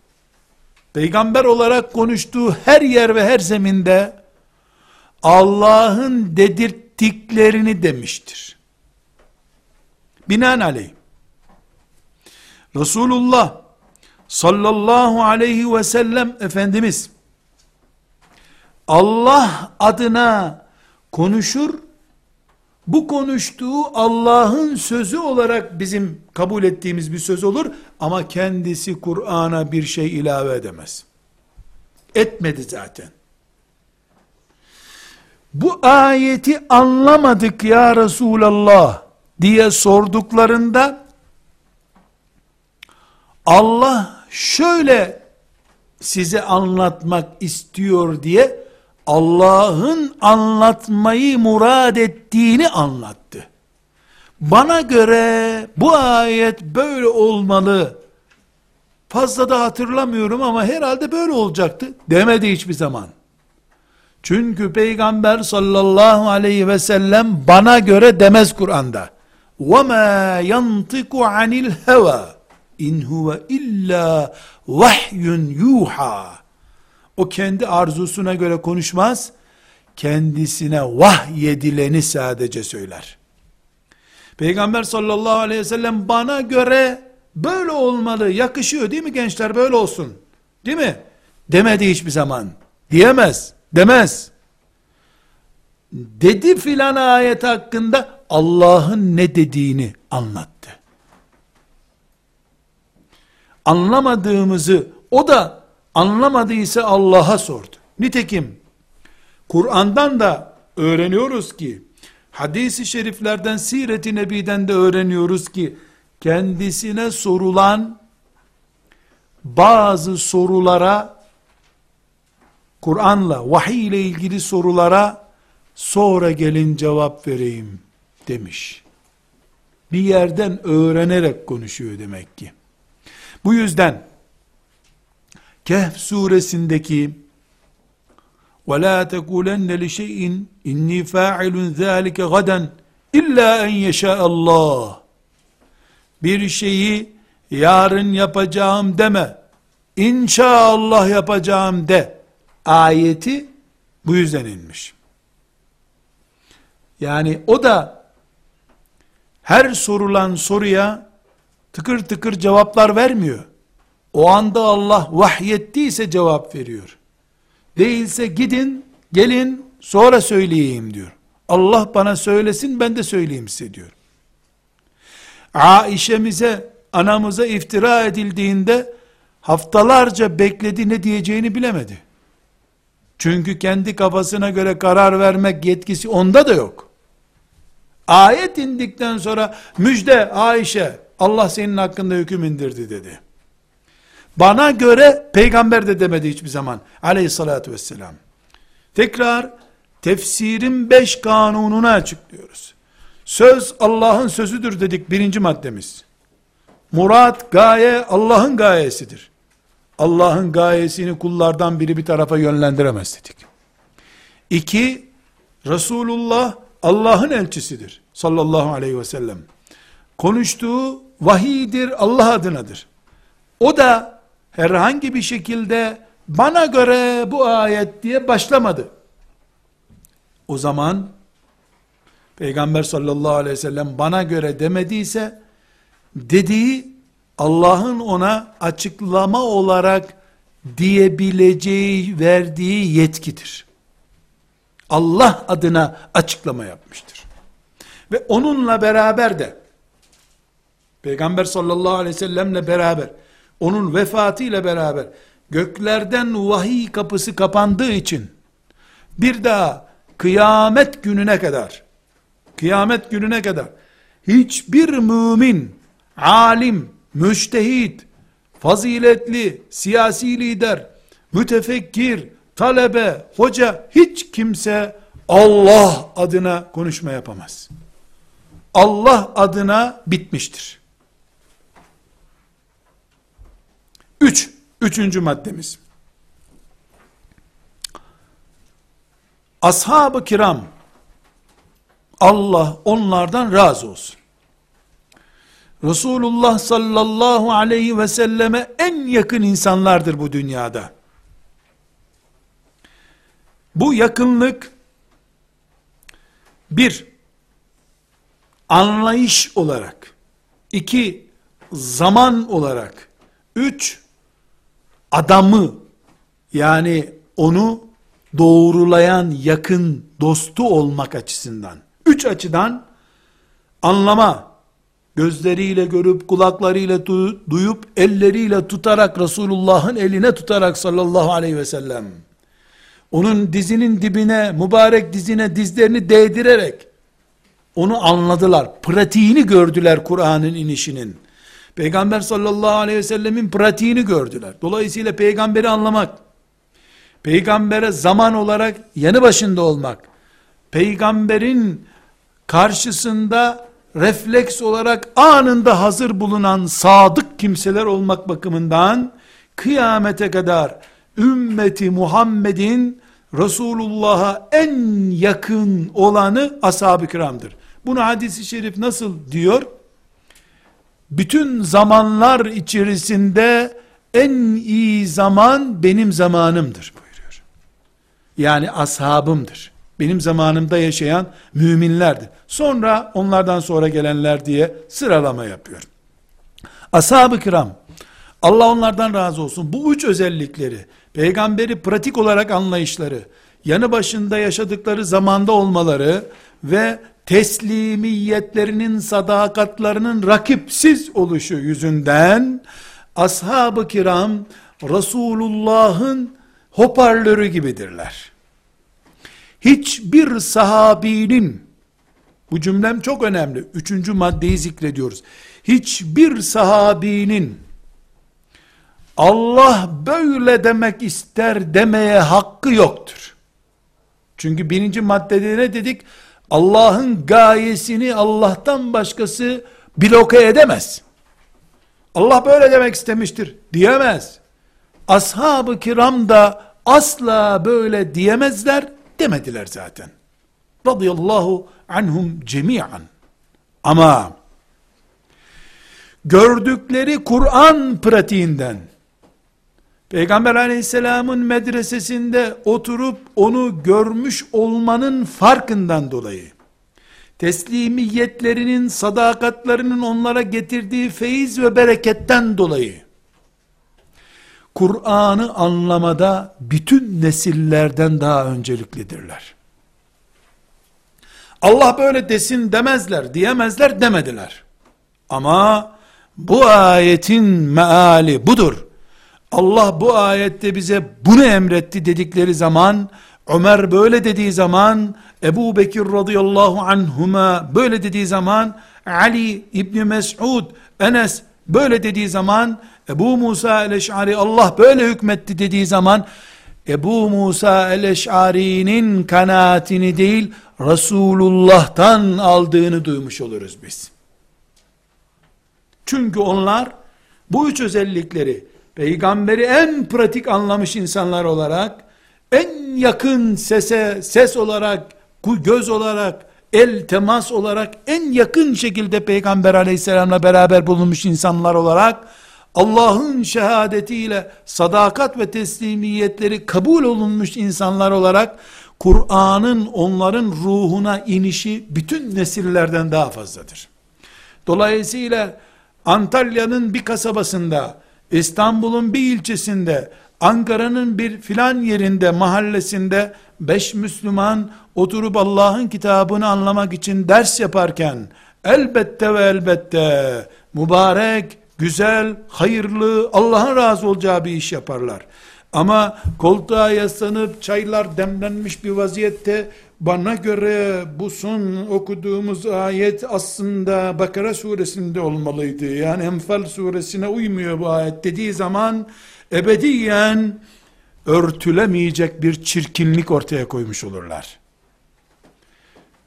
Peygamber olarak konuştuğu her yer ve her zeminde Allah'ın dedirttiklerini demiştir. Binaenaleyh Resulullah sallallahu aleyhi ve sellem Efendimiz Allah adına konuşur bu konuştuğu Allah'ın sözü olarak bizim kabul ettiğimiz bir söz olur ama kendisi Kur'an'a bir şey ilave edemez. Etmedi zaten. Bu ayeti anlamadık ya Resulallah diye sorduklarında Allah şöyle size anlatmak istiyor diye Allah'ın anlatmayı murad ettiğini anlattı. Bana göre bu ayet böyle olmalı. Fazla da hatırlamıyorum ama herhalde böyle olacaktı demedi hiçbir zaman. Çünkü Peygamber sallallahu aleyhi ve sellem bana göre demez Kur'an'da. وَمَا يَنْطِقُ عَنِ الْهَوَى اِنْ هُوَ اِلَّا وَحْيٌ يُوحَى o kendi arzusuna göre konuşmaz, kendisine vahyedileni sadece söyler. Peygamber sallallahu aleyhi ve sellem bana göre böyle olmalı, yakışıyor değil mi gençler böyle olsun, değil mi? Demedi hiçbir zaman, diyemez demez. Dedi filan ayet hakkında Allah'ın ne dediğini anlattı. Anlamadığımızı o da anlamadıysa Allah'a sordu. Nitekim Kur'an'dan da öğreniyoruz ki hadisi şeriflerden siret-i nebiden de öğreniyoruz ki kendisine sorulan bazı sorulara Kur'an'la, vahiy ile ilgili sorulara sonra gelin cevap vereyim demiş. Bir yerden öğrenerek konuşuyor demek ki. Bu yüzden Kehf suresindeki وَلَا تَكُولَنَّ لِشَيْءٍ اِنِّي فَاعِلٌ ذَٰلِكَ غَدًا اِلَّا اَنْ يَشَاءَ اللّٰهِ Bir şeyi yarın yapacağım deme. İnşallah yapacağım de ayeti bu yüzden inmiş. Yani o da her sorulan soruya tıkır tıkır cevaplar vermiyor. O anda Allah vahyettiyse cevap veriyor. Değilse gidin, gelin, sonra söyleyeyim diyor. Allah bana söylesin, ben de söyleyeyim size diyor. Aişemize, anamıza iftira edildiğinde, haftalarca bekledi ne diyeceğini bilemedi. Çünkü kendi kafasına göre karar vermek yetkisi onda da yok. Ayet indikten sonra müjde Ayşe Allah senin hakkında hüküm indirdi dedi. Bana göre peygamber de demedi hiçbir zaman aleyhissalatü vesselam. Tekrar tefsirin beş kanununu açıklıyoruz. Söz Allah'ın sözüdür dedik birinci maddemiz. Murat, gaye Allah'ın gayesidir. Allah'ın gayesini kullardan biri bir tarafa yönlendiremez dedik. İki, Resulullah Allah'ın elçisidir. Sallallahu aleyhi ve sellem. Konuştuğu vahidir, Allah adınadır. O da herhangi bir şekilde bana göre bu ayet diye başlamadı. O zaman Peygamber sallallahu aleyhi ve sellem bana göre demediyse dediği Allah'ın ona açıklama olarak diyebileceği, verdiği yetkidir. Allah adına açıklama yapmıştır. Ve onunla beraber de Peygamber sallallahu aleyhi ve sellemle beraber onun vefatıyla beraber göklerden vahiy kapısı kapandığı için bir daha kıyamet gününe kadar kıyamet gününe kadar hiçbir mümin alim müştehit, faziletli, siyasi lider, mütefekkir, talebe, hoca, hiç kimse Allah adına konuşma yapamaz. Allah adına bitmiştir. Üç, üçüncü maddemiz. Ashab-ı kiram, Allah onlardan razı olsun. Resulullah sallallahu aleyhi ve selleme en yakın insanlardır bu dünyada. Bu yakınlık bir anlayış olarak, iki zaman olarak, üç adamı yani onu doğrulayan yakın dostu olmak açısından, üç açıdan anlama, gözleriyle görüp, kulaklarıyla duyup, elleriyle tutarak, Resulullah'ın eline tutarak sallallahu aleyhi ve sellem, onun dizinin dibine, mübarek dizine dizlerini değdirerek, onu anladılar, pratiğini gördüler Kur'an'ın inişinin. Peygamber sallallahu aleyhi ve sellemin pratiğini gördüler. Dolayısıyla peygamberi anlamak, peygambere zaman olarak yanı başında olmak, peygamberin karşısında refleks olarak anında hazır bulunan sadık kimseler olmak bakımından kıyamete kadar ümmeti Muhammed'in Resulullah'a en yakın olanı ashab-ı kiramdır. Bunu hadisi şerif nasıl diyor? Bütün zamanlar içerisinde en iyi zaman benim zamanımdır buyuruyor. Yani ashabımdır. Benim zamanımda yaşayan müminlerdir. Sonra onlardan sonra gelenler diye sıralama yapıyor. Ashab-ı kiram Allah onlardan razı olsun. Bu üç özellikleri, peygamberi pratik olarak anlayışları, yanı başında yaşadıkları zamanda olmaları ve teslimiyetlerinin, sadakatlarının rakipsiz oluşu yüzünden ashab-ı kiram Resulullah'ın hoparlörü gibidirler. Hiçbir sahabinin bu cümlem çok önemli. Üçüncü maddeyi zikrediyoruz. Hiçbir sahabinin Allah böyle demek ister demeye hakkı yoktur. Çünkü birinci maddede ne dedik? Allah'ın gayesini Allah'tan başkası bloke edemez. Allah böyle demek istemiştir diyemez. Ashab-ı kiram da asla böyle diyemezler demediler zaten. Radıyallahu anhum cemiyan. Ama gördükleri Kur'an pratiğinden Peygamber aleyhisselamın medresesinde oturup onu görmüş olmanın farkından dolayı, teslimiyetlerinin, sadakatlerinin onlara getirdiği feyiz ve bereketten dolayı, Kur'an'ı anlamada bütün nesillerden daha önceliklidirler. Allah böyle desin demezler, diyemezler demediler. Ama bu ayetin meali budur. Allah bu ayette bize bunu emretti dedikleri zaman, Ömer böyle dediği zaman, Ebu Bekir radıyallahu anhuma böyle dediği zaman, Ali İbni Mes'ud, Enes böyle dediği zaman, Ebu Musa el-Eş'ari Allah böyle hükmetti dediği zaman, Ebu Musa el-Eş'ari'nin kanaatini değil, Resulullah'tan aldığını duymuş oluruz biz. Çünkü onlar, bu üç özellikleri, peygamberi en pratik anlamış insanlar olarak, en yakın sese, ses olarak, göz olarak, el temas olarak, en yakın şekilde peygamber aleyhisselamla beraber bulunmuş insanlar olarak, Allah'ın şehadetiyle sadakat ve teslimiyetleri kabul olunmuş insanlar olarak, Kur'an'ın onların ruhuna inişi bütün nesillerden daha fazladır. Dolayısıyla Antalya'nın bir kasabasında İstanbul'un bir ilçesinde, Ankara'nın bir filan yerinde, mahallesinde, beş Müslüman oturup Allah'ın kitabını anlamak için ders yaparken, elbette ve elbette, mübarek, güzel, hayırlı, Allah'ın razı olacağı bir iş yaparlar. Ama koltuğa yaslanıp çaylar demlenmiş bir vaziyette bana göre bu son okuduğumuz ayet aslında Bakara suresinde olmalıydı. Yani Enfal suresine uymuyor bu ayet dediği zaman ebediyen örtülemeyecek bir çirkinlik ortaya koymuş olurlar.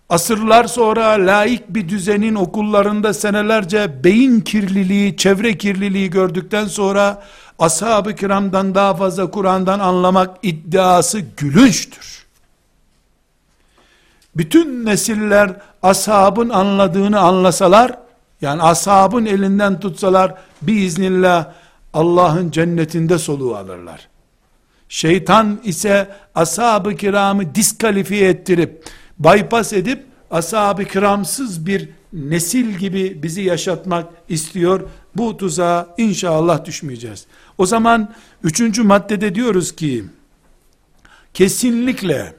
Asırlar sonra laik bir düzenin okullarında senelerce beyin kirliliği, çevre kirliliği gördükten sonra ashab-ı kiramdan daha fazla Kur'an'dan anlamak iddiası gülünçtür. Bütün nesiller ashabın anladığını anlasalar, yani ashabın elinden tutsalar, biiznillah Allah'ın cennetinde soluğu alırlar. Şeytan ise ashab-ı kiramı diskalifiye ettirip, bypass edip, ashab-ı kiramsız bir nesil gibi bizi yaşatmak istiyor. Bu tuzağa inşallah düşmeyeceğiz. O zaman üçüncü maddede diyoruz ki, kesinlikle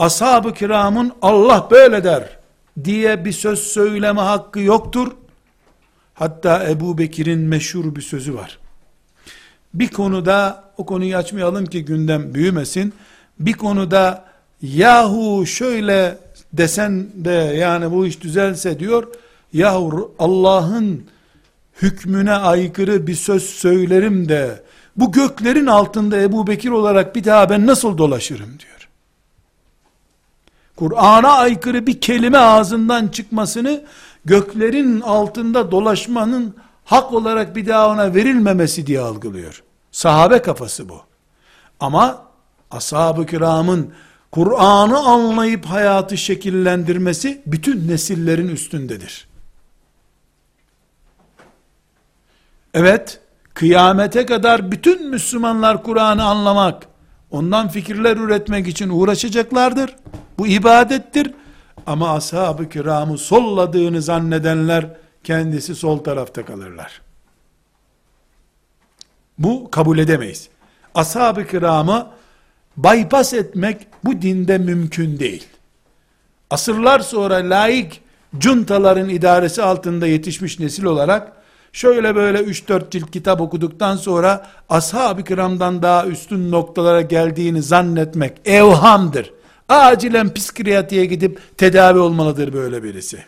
ashab-ı kiramın Allah böyle der diye bir söz söyleme hakkı yoktur. Hatta Ebu Bekir'in meşhur bir sözü var. Bir konuda, o konuyu açmayalım ki gündem büyümesin, bir konuda yahu şöyle desen de yani bu iş düzelse diyor, yahu Allah'ın hükmüne aykırı bir söz söylerim de bu göklerin altında Ebu Bekir olarak bir daha ben nasıl dolaşırım diyor. Kur'an'a aykırı bir kelime ağzından çıkmasını göklerin altında dolaşmanın hak olarak bir daha ona verilmemesi diye algılıyor. Sahabe kafası bu. Ama ashab-ı kiramın Kur'an'ı anlayıp hayatı şekillendirmesi bütün nesillerin üstündedir. Evet, kıyamete kadar bütün Müslümanlar Kur'an'ı anlamak, ondan fikirler üretmek için uğraşacaklardır. Bu ibadettir. Ama ashab-ı kiramı solladığını zannedenler, kendisi sol tarafta kalırlar. Bu kabul edemeyiz. Ashab-ı kiramı bypass etmek bu dinde mümkün değil. Asırlar sonra laik cuntaların idaresi altında yetişmiş nesil olarak şöyle böyle 3-4 cilt kitap okuduktan sonra ashab-ı kiramdan daha üstün noktalara geldiğini zannetmek evhamdır. Acilen psikiyatriye gidip tedavi olmalıdır böyle birisi.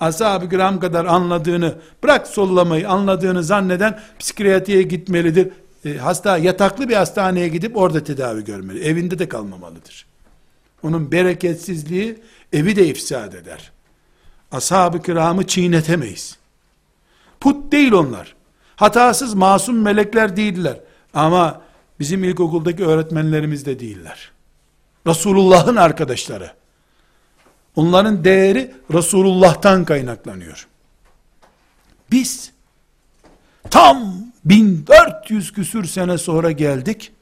Ashab-ı kiram kadar anladığını, bırak sollamayı anladığını zanneden psikiyatriye gitmelidir. E, hasta yataklı bir hastaneye gidip orada tedavi görmeli. Evinde de kalmamalıdır. Onun bereketsizliği evi de ifsad eder. Ashab-ı kiramı çiğnetemeyiz. Put değil onlar. Hatasız masum melekler değiller. Ama bizim ilkokuldaki öğretmenlerimiz de değiller. Resulullah'ın arkadaşları. Onların değeri Resulullah'tan kaynaklanıyor. Biz tam 1400 küsür sene sonra geldik.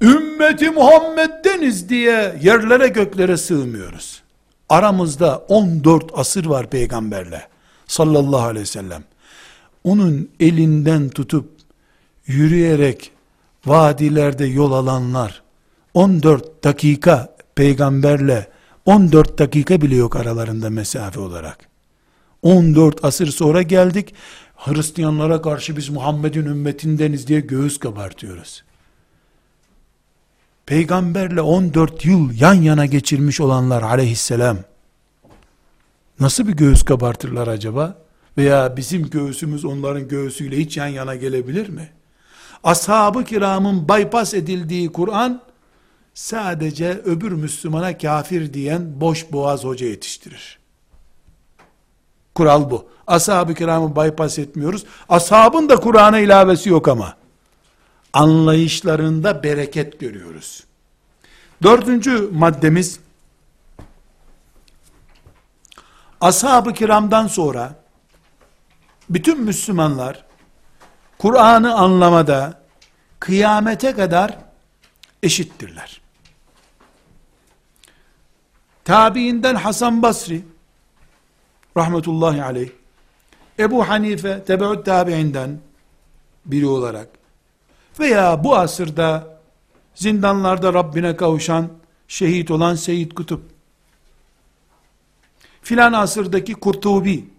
Ümmeti Muhammed'deniz diye yerlere göklere sığmıyoruz. Aramızda 14 asır var peygamberle sallallahu aleyhi ve sellem. Onun elinden tutup yürüyerek vadilerde yol alanlar 14 dakika peygamberle 14 dakika bile yok aralarında mesafe olarak. 14 asır sonra geldik. Hristiyanlara karşı biz Muhammed'in ümmetindeniz diye göğüs kabartıyoruz. Peygamberle 14 yıl yan yana geçirmiş olanlar aleyhisselam nasıl bir göğüs kabartırlar acaba? Veya bizim göğsümüz onların göğsüyle hiç yan yana gelebilir mi? Ashab-ı kiramın bypass edildiği Kur'an sadece öbür Müslümana kafir diyen boş boğaz hoca yetiştirir. Kural bu. Ashab-ı kiramı bypass etmiyoruz. Ashabın da Kur'an'a ilavesi yok ama. Anlayışlarında bereket görüyoruz. Dördüncü maddemiz, ashab-ı kiramdan sonra, bütün Müslümanlar, Kur'an'ı anlamada, kıyamete kadar eşittirler. Tabiinden Hasan Basri, rahmetullahi aleyh, Ebu Hanife, tebeut tabiinden biri olarak, veya bu asırda zindanlarda Rabbine kavuşan, şehit olan Seyyid Kutup, filan asırdaki Kurtubi,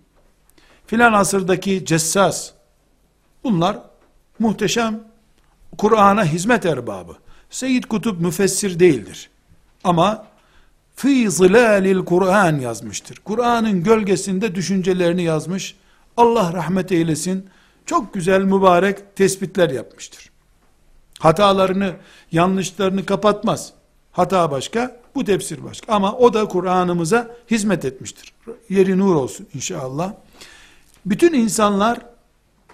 filan asırdaki Cessas, bunlar muhteşem Kur'an'a hizmet erbabı. Seyyid Kutup müfessir değildir. Ama fi zilalil Kur'an yazmıştır. Kur'an'ın gölgesinde düşüncelerini yazmış. Allah rahmet eylesin. Çok güzel mübarek tespitler yapmıştır. Hatalarını, yanlışlarını kapatmaz. Hata başka, bu tefsir başka. Ama o da Kur'an'ımıza hizmet etmiştir. Yeri nur olsun inşallah. Bütün insanlar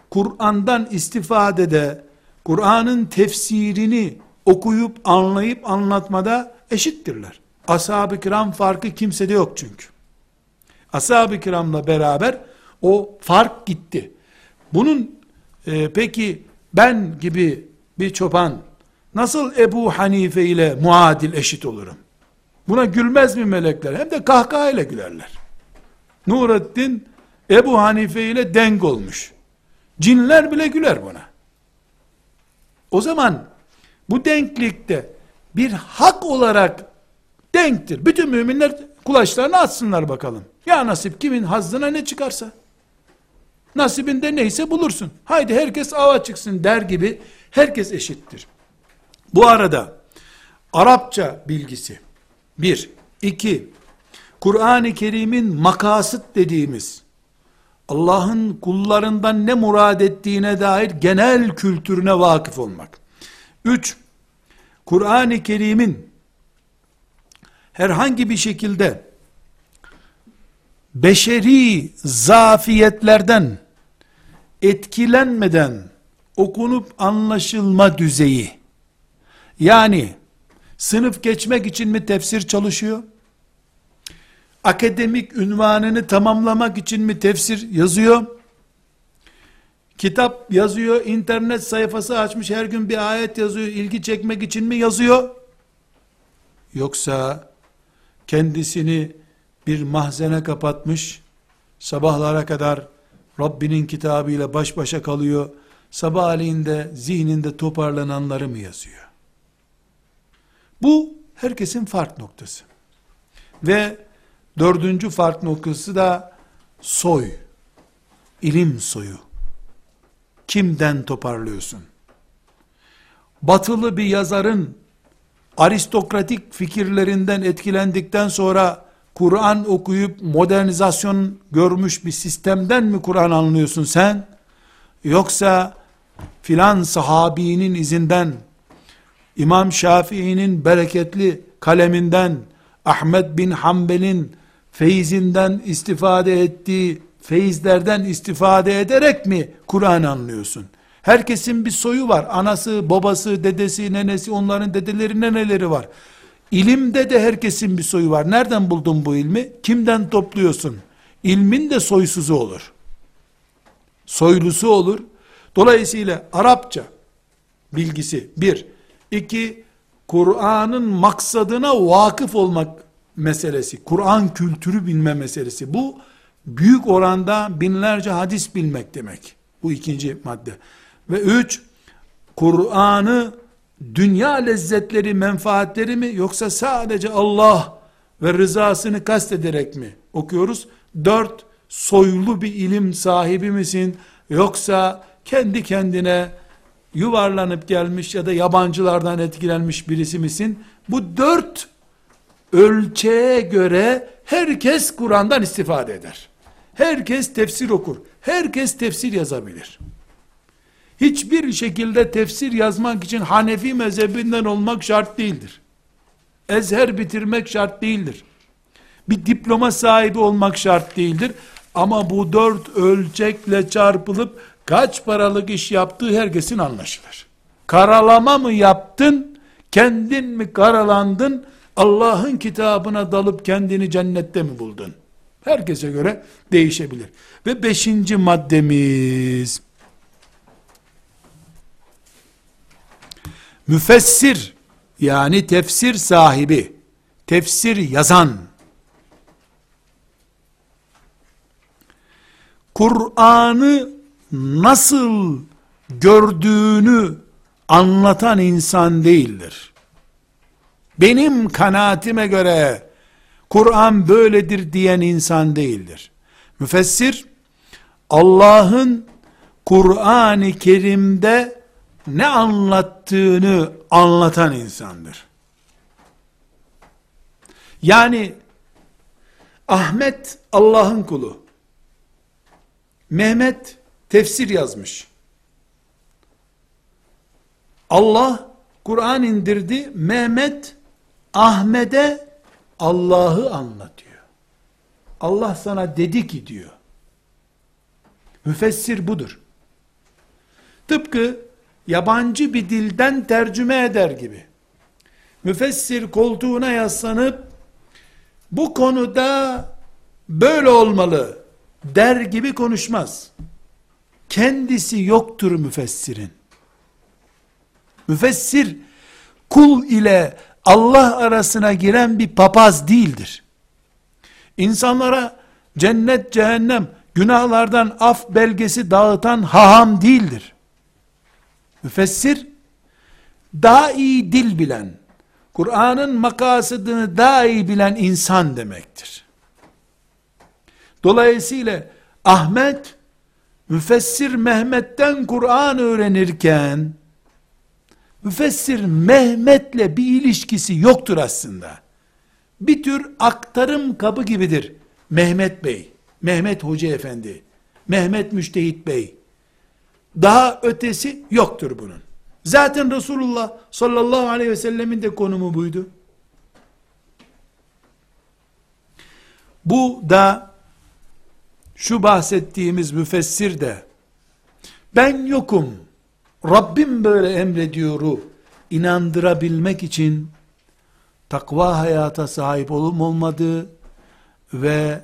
Kur'an'dan istifadede, Kur'an'ın tefsirini okuyup, anlayıp, anlatmada eşittirler. Ashab-ı kiram farkı kimsede yok çünkü. Ashab-ı kiramla beraber o fark gitti. Bunun e, peki ben gibi bir çoban nasıl Ebu Hanife ile muadil eşit olurum? Buna gülmez mi melekler? Hem de kahkahayla gülerler. Nurettin Ebu Hanife ile denk olmuş. Cinler bile güler buna. O zaman bu denklikte bir hak olarak denktir. Bütün müminler kulaçlarını atsınlar bakalım. Ya nasip kimin hazzına ne çıkarsa. Nasibinde neyse bulursun. Haydi herkes ava çıksın der gibi herkes eşittir. Bu arada Arapça bilgisi bir, iki, Kur'an-ı Kerim'in makasıt dediğimiz Allah'ın kullarından ne murad ettiğine dair genel kültürüne vakıf olmak. Üç, Kur'an-ı Kerim'in herhangi bir şekilde beşeri zafiyetlerden etkilenmeden okunup anlaşılma düzeyi yani sınıf geçmek için mi tefsir çalışıyor? Akademik ünvanını tamamlamak için mi tefsir yazıyor? Kitap yazıyor, internet sayfası açmış, her gün bir ayet yazıyor, ilgi çekmek için mi yazıyor? Yoksa kendisini bir mahzene kapatmış, sabahlara kadar Rabbinin kitabıyla baş başa kalıyor, sabahleyin zihninde toparlananları mı yazıyor? Bu herkesin fark noktası. Ve dördüncü fark noktası da soy, ilim soyu. Kimden toparlıyorsun? Batılı bir yazarın aristokratik fikirlerinden etkilendikten sonra Kur'an okuyup modernizasyon görmüş bir sistemden mi Kur'an anlıyorsun sen? Yoksa filan sahabinin izinden, İmam Şafii'nin bereketli kaleminden, Ahmet bin Hanbel'in feyzinden istifade ettiği feyizlerden istifade ederek mi Kur'an anlıyorsun? Herkesin bir soyu var. Anası, babası, dedesi, nenesi, onların dedeleri, neneleri var. İlimde de herkesin bir soyu var. Nereden buldun bu ilmi? Kimden topluyorsun? İlmin de soysuzu olur. Soylusu olur. Dolayısıyla Arapça bilgisi bir. iki Kur'an'ın maksadına vakıf olmak meselesi. Kur'an kültürü bilme meselesi. Bu büyük oranda binlerce hadis bilmek demek. Bu ikinci madde. Ve üç, Kur'an'ı dünya lezzetleri, menfaatleri mi yoksa sadece Allah ve rızasını kastederek mi okuyoruz? Dört, soylu bir ilim sahibi misin? Yoksa kendi kendine yuvarlanıp gelmiş ya da yabancılardan etkilenmiş birisi misin? Bu dört ölçeğe göre herkes Kur'an'dan istifade eder. Herkes tefsir okur. Herkes tefsir yazabilir. Hiçbir şekilde tefsir yazmak için Hanefi mezhebinden olmak şart değildir. Ezher bitirmek şart değildir. Bir diploma sahibi olmak şart değildir. Ama bu dört ölçekle çarpılıp kaç paralık iş yaptığı herkesin anlaşılır. Karalama mı yaptın, kendin mi karalandın, Allah'ın kitabına dalıp kendini cennette mi buldun? Herkese göre değişebilir. Ve beşinci maddemiz, müfessir, yani tefsir sahibi, tefsir yazan, Kur'an'ı nasıl gördüğünü anlatan insan değildir. Benim kanaatime göre Kur'an böyledir diyen insan değildir. Müfessir Allah'ın Kur'an-ı Kerim'de ne anlattığını anlatan insandır. Yani Ahmet Allah'ın kulu. Mehmet tefsir yazmış. Allah Kur'an indirdi. Mehmet Ahmet'e Allah'ı anlatıyor. Allah sana dedi ki diyor. Müfessir budur. Tıpkı yabancı bir dilden tercüme eder gibi. Müfessir koltuğuna yaslanıp bu konuda böyle olmalı der gibi konuşmaz. Kendisi yoktur müfessirin. Müfessir kul ile Allah arasına giren bir papaz değildir. İnsanlara cennet cehennem günahlardan af belgesi dağıtan haham değildir. Müfessir daha iyi dil bilen, Kur'an'ın makasıdını daha iyi bilen insan demektir. Dolayısıyla Ahmet müfessir Mehmet'ten Kur'an öğrenirken müfessir Mehmet'le bir ilişkisi yoktur aslında. Bir tür aktarım kabı gibidir Mehmet Bey, Mehmet Hoca Efendi, Mehmet Müştehit Bey. Daha ötesi yoktur bunun. Zaten Resulullah sallallahu aleyhi ve sellemin de konumu buydu. Bu da şu bahsettiğimiz müfessir de ben yokum Rabbim böyle emrediyoru inandırabilmek için takva hayata sahip olup olmadığı ve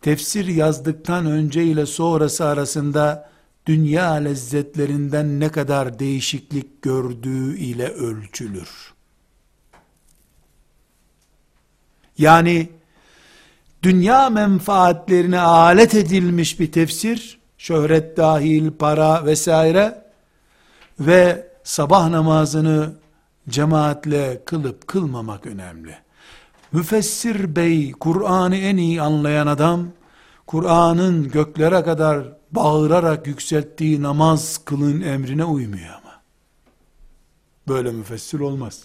tefsir yazdıktan önce ile sonrası arasında dünya lezzetlerinden ne kadar değişiklik gördüğü ile ölçülür. Yani dünya menfaatlerine alet edilmiş bir tefsir, şöhret dahil, para vesaire ve sabah namazını cemaatle kılıp kılmamak önemli. Müfessir bey, Kur'an'ı en iyi anlayan adam, Kur'an'ın göklere kadar bağırarak yükselttiği namaz kılın emrine uymuyor ama. Böyle müfessir olmaz.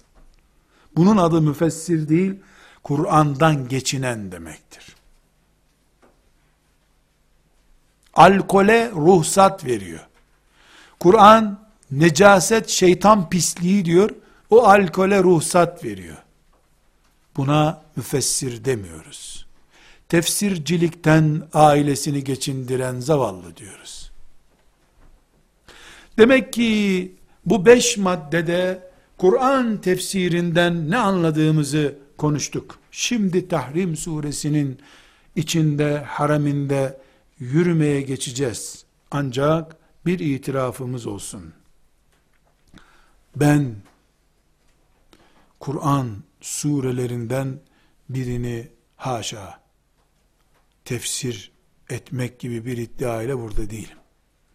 Bunun adı müfessir değil, Kur'an'dan geçinen demektir. Alkole ruhsat veriyor. Kur'an necaset şeytan pisliği diyor. O alkole ruhsat veriyor. Buna müfessir demiyoruz. Tefsircilikten ailesini geçindiren zavallı diyoruz. Demek ki bu beş maddede Kur'an tefsirinden ne anladığımızı konuştuk. Şimdi Tahrim suresinin içinde, haraminde yürümeye geçeceğiz. Ancak bir itirafımız olsun. Ben Kur'an surelerinden birini haşa tefsir etmek gibi bir iddia ile burada değilim.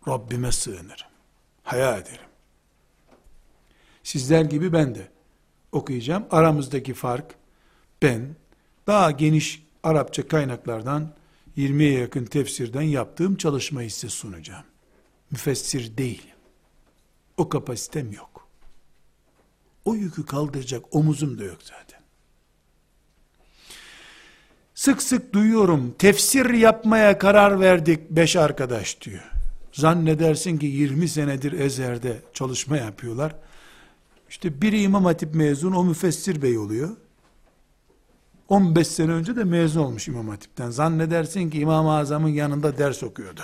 Rabbime sığınırım. Haya ederim. Sizler gibi ben de okuyacağım. Aramızdaki fark ben daha geniş Arapça kaynaklardan 20'ye yakın tefsirden yaptığım çalışmayı size sunacağım. Müfessir değilim. O kapasitem yok. O yükü kaldıracak omuzum da yok zaten. Sık sık duyuyorum, tefsir yapmaya karar verdik beş arkadaş diyor. Zannedersin ki 20 senedir Ezer'de çalışma yapıyorlar. İşte biri İmam Hatip mezun, o müfessir bey oluyor. 15 sene önce de mezun olmuş İmam Hatip'ten. Zannedersin ki İmam-ı Azam'ın yanında ders okuyordu.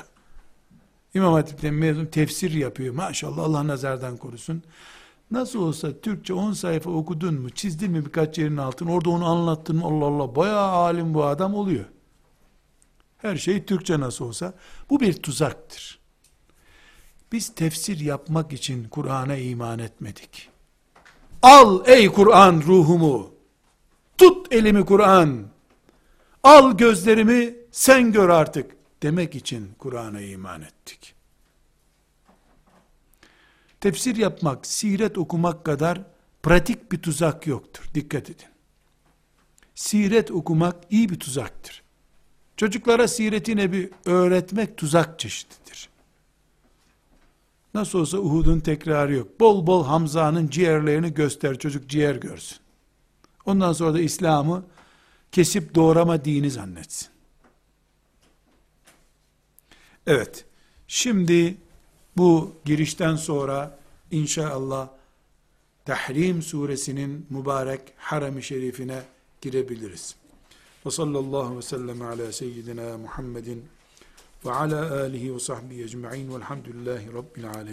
İmam Hatip'ten mezun tefsir yapıyor. Maşallah Allah nazardan korusun. Nasıl olsa Türkçe 10 sayfa okudun mu, çizdin mi birkaç yerin altını, orada onu anlattın mı, Allah Allah bayağı alim bu adam oluyor. Her şey Türkçe nasıl olsa. Bu bir tuzaktır. Biz tefsir yapmak için Kur'an'a iman etmedik. Al ey Kur'an ruhumu, tut elimi Kur'an, al gözlerimi sen gör artık demek için Kur'an'a iman ettik. Tefsir yapmak, siret okumak kadar pratik bir tuzak yoktur. Dikkat edin. Siret okumak iyi bir tuzaktır. Çocuklara sireti nebi öğretmek tuzak çeşididir. Nasıl olsa Uhud'un tekrarı yok. Bol bol Hamza'nın ciğerlerini göster, çocuk ciğer görsün. Ondan sonra da İslam'ı kesip doğrama dini zannetsin. Evet, şimdi bu girişten sonra inşallah Tahrim suresinin mübarek harem-i şerifine girebiliriz. Ve sallallahu ve sellem ala seyyidina Muhammedin ve ala alihi ve sahbihi ecma'in velhamdülillahi rabbil alemin.